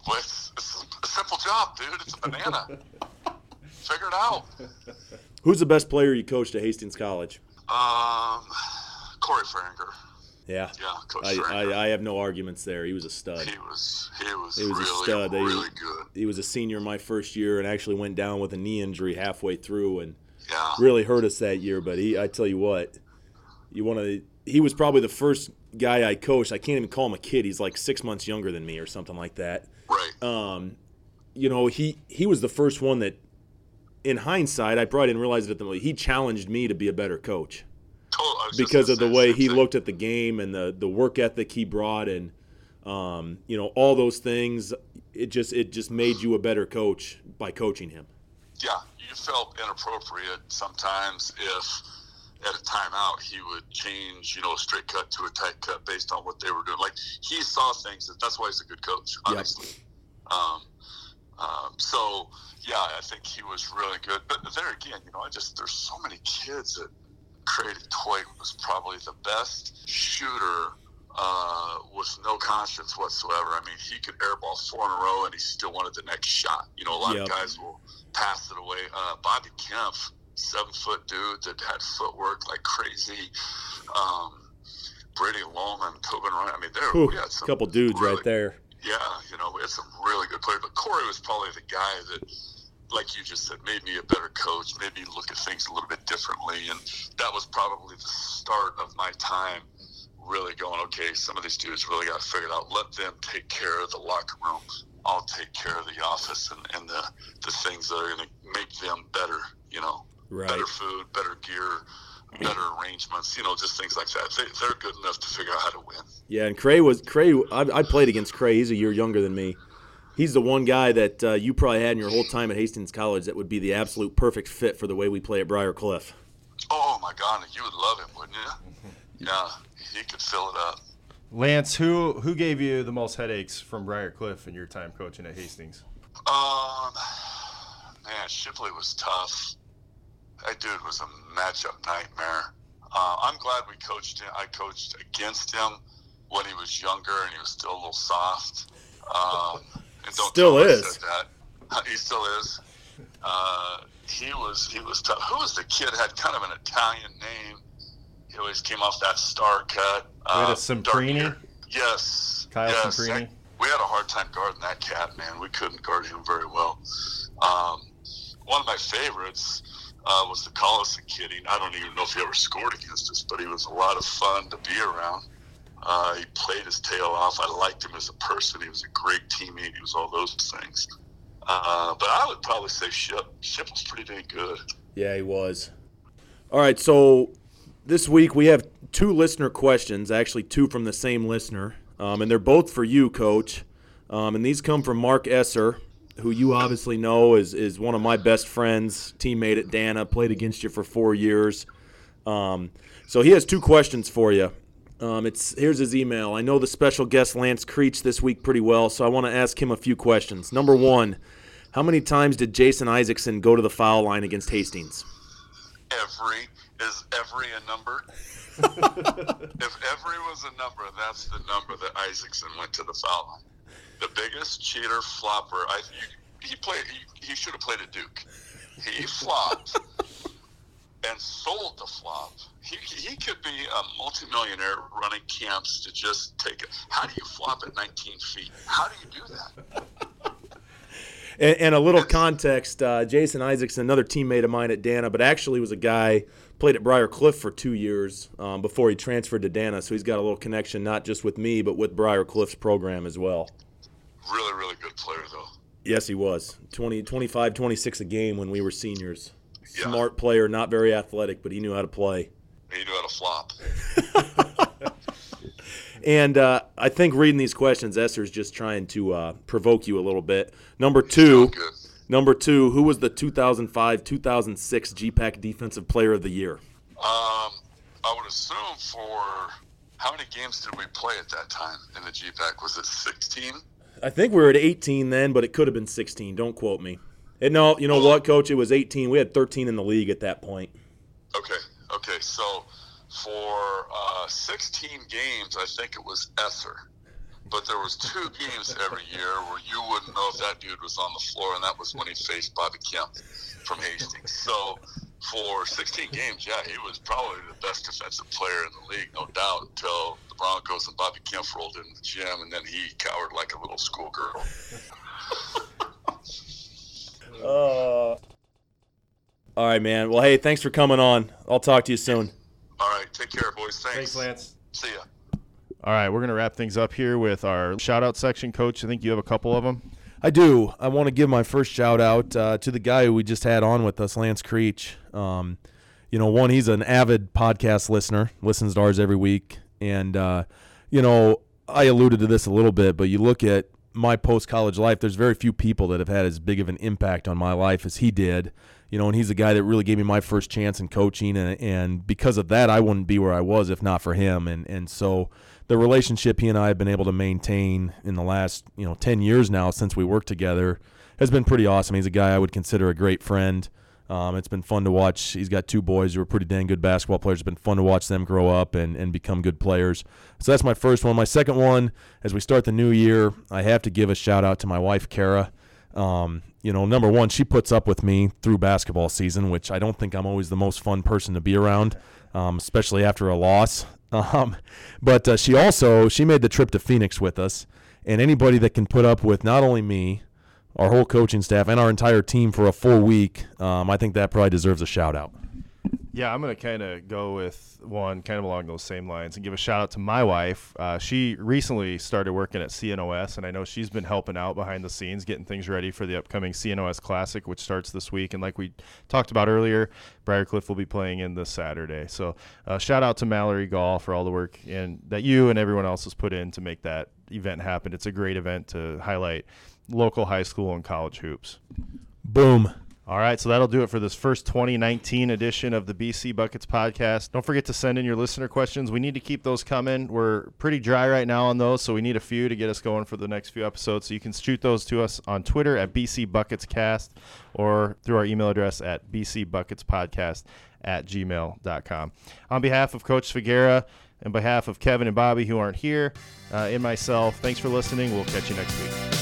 it's, it's a simple job, dude. It's a banana. Figure it out. Who's the best player you coached at Hastings College? Um, Corey Feringer. Yeah, Yeah, Coach I. I, I have no arguments there. He was a stud. he was he was, He was a really stud. They- really good. He was a senior my first year and actually went down with a knee injury halfway through and Yeah. really hurt us that year. But he, I tell you what, you want to. He was probably the first guy I coached. I can't even call him a kid. He's like six months younger than me or something like that. Right. Um, you know, he he was the first one that, in hindsight, I probably didn't realize it at the moment. He challenged me to be a better coach Total- I was just because of the way he looked at the game and the the work ethic he brought and um, you know all those things it just it just made you a better coach by coaching him. Yeah, you felt inappropriate sometimes if at a timeout he would change, you know, a straight cut to a tight cut based on what they were doing. Like he saw things. That, that's why he's a good coach, honestly. Yep. Um, um, so yeah, I think he was really good. But there again, you know, I just there's so many kids that Craig Toy was probably the best shooter uh, with no conscience whatsoever. I mean, he could airball four in a row and he still wanted the next shot. You know, a lot yep. of guys will pass it away. Uh, Bobby Kemp, seven foot dude that had footwork like crazy. Um, Brady Loman, Tobin Ryan. I mean, there we had some couple dudes really, right there. Yeah, you know, we had some really good players. But Corey was probably the guy that like you just said, made me a better coach, made me look at things a little bit differently. And that was probably the start of my time really going, okay, some of these dudes really got figured out. Let them take care of the locker room. I'll take care of the office and, and the, the things that are going to make them better, you know, right. better food, better gear, better arrangements, you know, just things like that. They, they're good enough to figure out how to win. Yeah, and Cray was Cray. I, I played against Cray. He's a year younger than me he's the one guy that uh, you probably had in your whole time at Hastings College that would be the absolute perfect fit for the way we play at Briar Cliff. Oh my God, you would love him, wouldn't you? Yeah, he could fill it up. Lance, who who gave you the most headaches from Briar Cliff in your time coaching at Hastings? Um, man, Shipley was tough. That dude was a matchup nightmare. Uh, I'm glad we coached him. I coached against him when he was younger and he was still a little soft. Um, and don't still is. That. He still is. Uh, he was he was tough. Who was the kid? Had kind of an Italian name. He always came off that star cut. Uh, we a Semprini. Yes. Kyle yes. Semprini. We had a hard time guarding that cat, man. We couldn't guard him very well. Um, one of my favorites uh, was the Collison kid. I don't even know if he ever scored against us, but he was a lot of fun to be around. Uh, he played his tail off. I liked him as a person. He was a great teammate. He was all those things. Uh, but I would probably say Ship. Ship was pretty dang good. Yeah, he was. All right, so this week we have two listener questions, actually two from the same listener, um, and they're both for you, Coach. Um, and these come from Mark Esser, who you obviously know is is one of my best friends, teammate at Dana, played against you for four years. Um, so he has two questions for you. Um, it's here's his email. I know the special guest Lance Creech this week pretty well, so I want to ask him a few questions. Number one, how many times did Jason Isaacson go to the foul line against Hastings? Every is every a number. if every was a number, that's the number that Isaacson went to the foul line. The biggest cheater flopper. I he played. He, he should have played at Duke. He flopped and sold the flop. He, he could be a multimillionaire running camps to just take it. How do you flop at 19 feet? How do you do that? and, and, a little context uh, Jason Isaacson, another teammate of mine at Dana, but actually was a guy played at Briar Cliff for two years um, before he transferred to Dana. So he's got a little connection, not just with me, but with Briar Cliff's program as well. Really, really good player, though. Yes, he was. 20, 25, 26 a game when we were seniors yeah. smart player, not very athletic, but he knew how to play. He knew how to flop. and uh, I think reading these questions, Esser's just trying to uh, provoke you a little bit. Number two, number two, who was the 2005 2006 GPAC Defensive Player of the Year? Um, I would assume for how many games did we play at that time in the GPAC? Was it 16? I think we were at 18 then, but it could have been 16. Don't quote me. And no, you know what, Coach? It was 18. We had 13 in the league at that point. Okay. Okay. So for uh, 16 games, I think it was Esser. But there was two games every year where you wouldn't know if that dude was on the floor, and that was when he faced Bobby Kemp from Hastings. So for 16 games, yeah, he was probably the best defensive player in the league, no doubt, until the Broncos and Bobby Kemp rolled in the gym, and then he cowered like a little schoolgirl. Uh, all right, man. Well, hey, thanks for coming on. I'll talk to you soon. All right. Take care, boys. Thanks. Thanks, Lance. See ya. All right, we're going to wrap things up here with our shout out section. Coach, I think you have a couple of them. I do. I want to give my first shout out uh, to the guy who we just had on with us, Lance Creech. Um, you know, one, he's an avid podcast listener, listens to ours every week. And, uh, you know, I alluded to this a little bit, but you look at my post college life, there's very few people that have had as big of an impact on my life as he did. You know, and he's the guy that really gave me my first chance in coaching, and and because of that, I wouldn't be where I was if not for him. And and so the relationship he and I have been able to maintain in the last you know ten years now since we worked together has been pretty awesome. He's a guy I would consider a great friend. Um, it's been fun to watch. He's got two boys who are pretty dang good basketball players. It's been fun to watch them grow up and, and become good players. So that's my first one. My second one, as we start the new year, I have to give a shout out to my wife, Kara. Um, you know, number one, she puts up with me through basketball season, which I don't think I'm always the most fun person to be around, um, especially after a loss. Um, but uh, she also she made the trip to Phoenix with us, and anybody that can put up with not only me our whole coaching staff and our entire team for a full week, um, I think that probably deserves a shout out. Yeah, I'm going to kind of go with one kind of along those same lines and give a shout out to my wife. Uh, she recently started working at CNOS, and I know she's been helping out behind the scenes, getting things ready for the upcoming CNOS Classic, which starts this week. And like we talked about earlier, Briar Cliff will be playing in this Saturday. So uh, shout out to Mallory Gall for all the work and that you and everyone else has put in to make that event happen. It's a great event to highlight local high school and college hoops. Boom. All right, so that'll do it for this first 2019 edition of the BC Buckets podcast. Don't forget to send in your listener questions. We need to keep those coming. We're pretty dry right now on those, so we need a few to get us going for the next few episodes. So you can shoot those to us on Twitter at BC Buckets Cast or through our email address at bcbucketspodcast at gmail.com. On behalf of Coach Svagera and behalf of Kevin and Bobby, who aren't here, uh, and myself, thanks for listening. We'll catch you next week.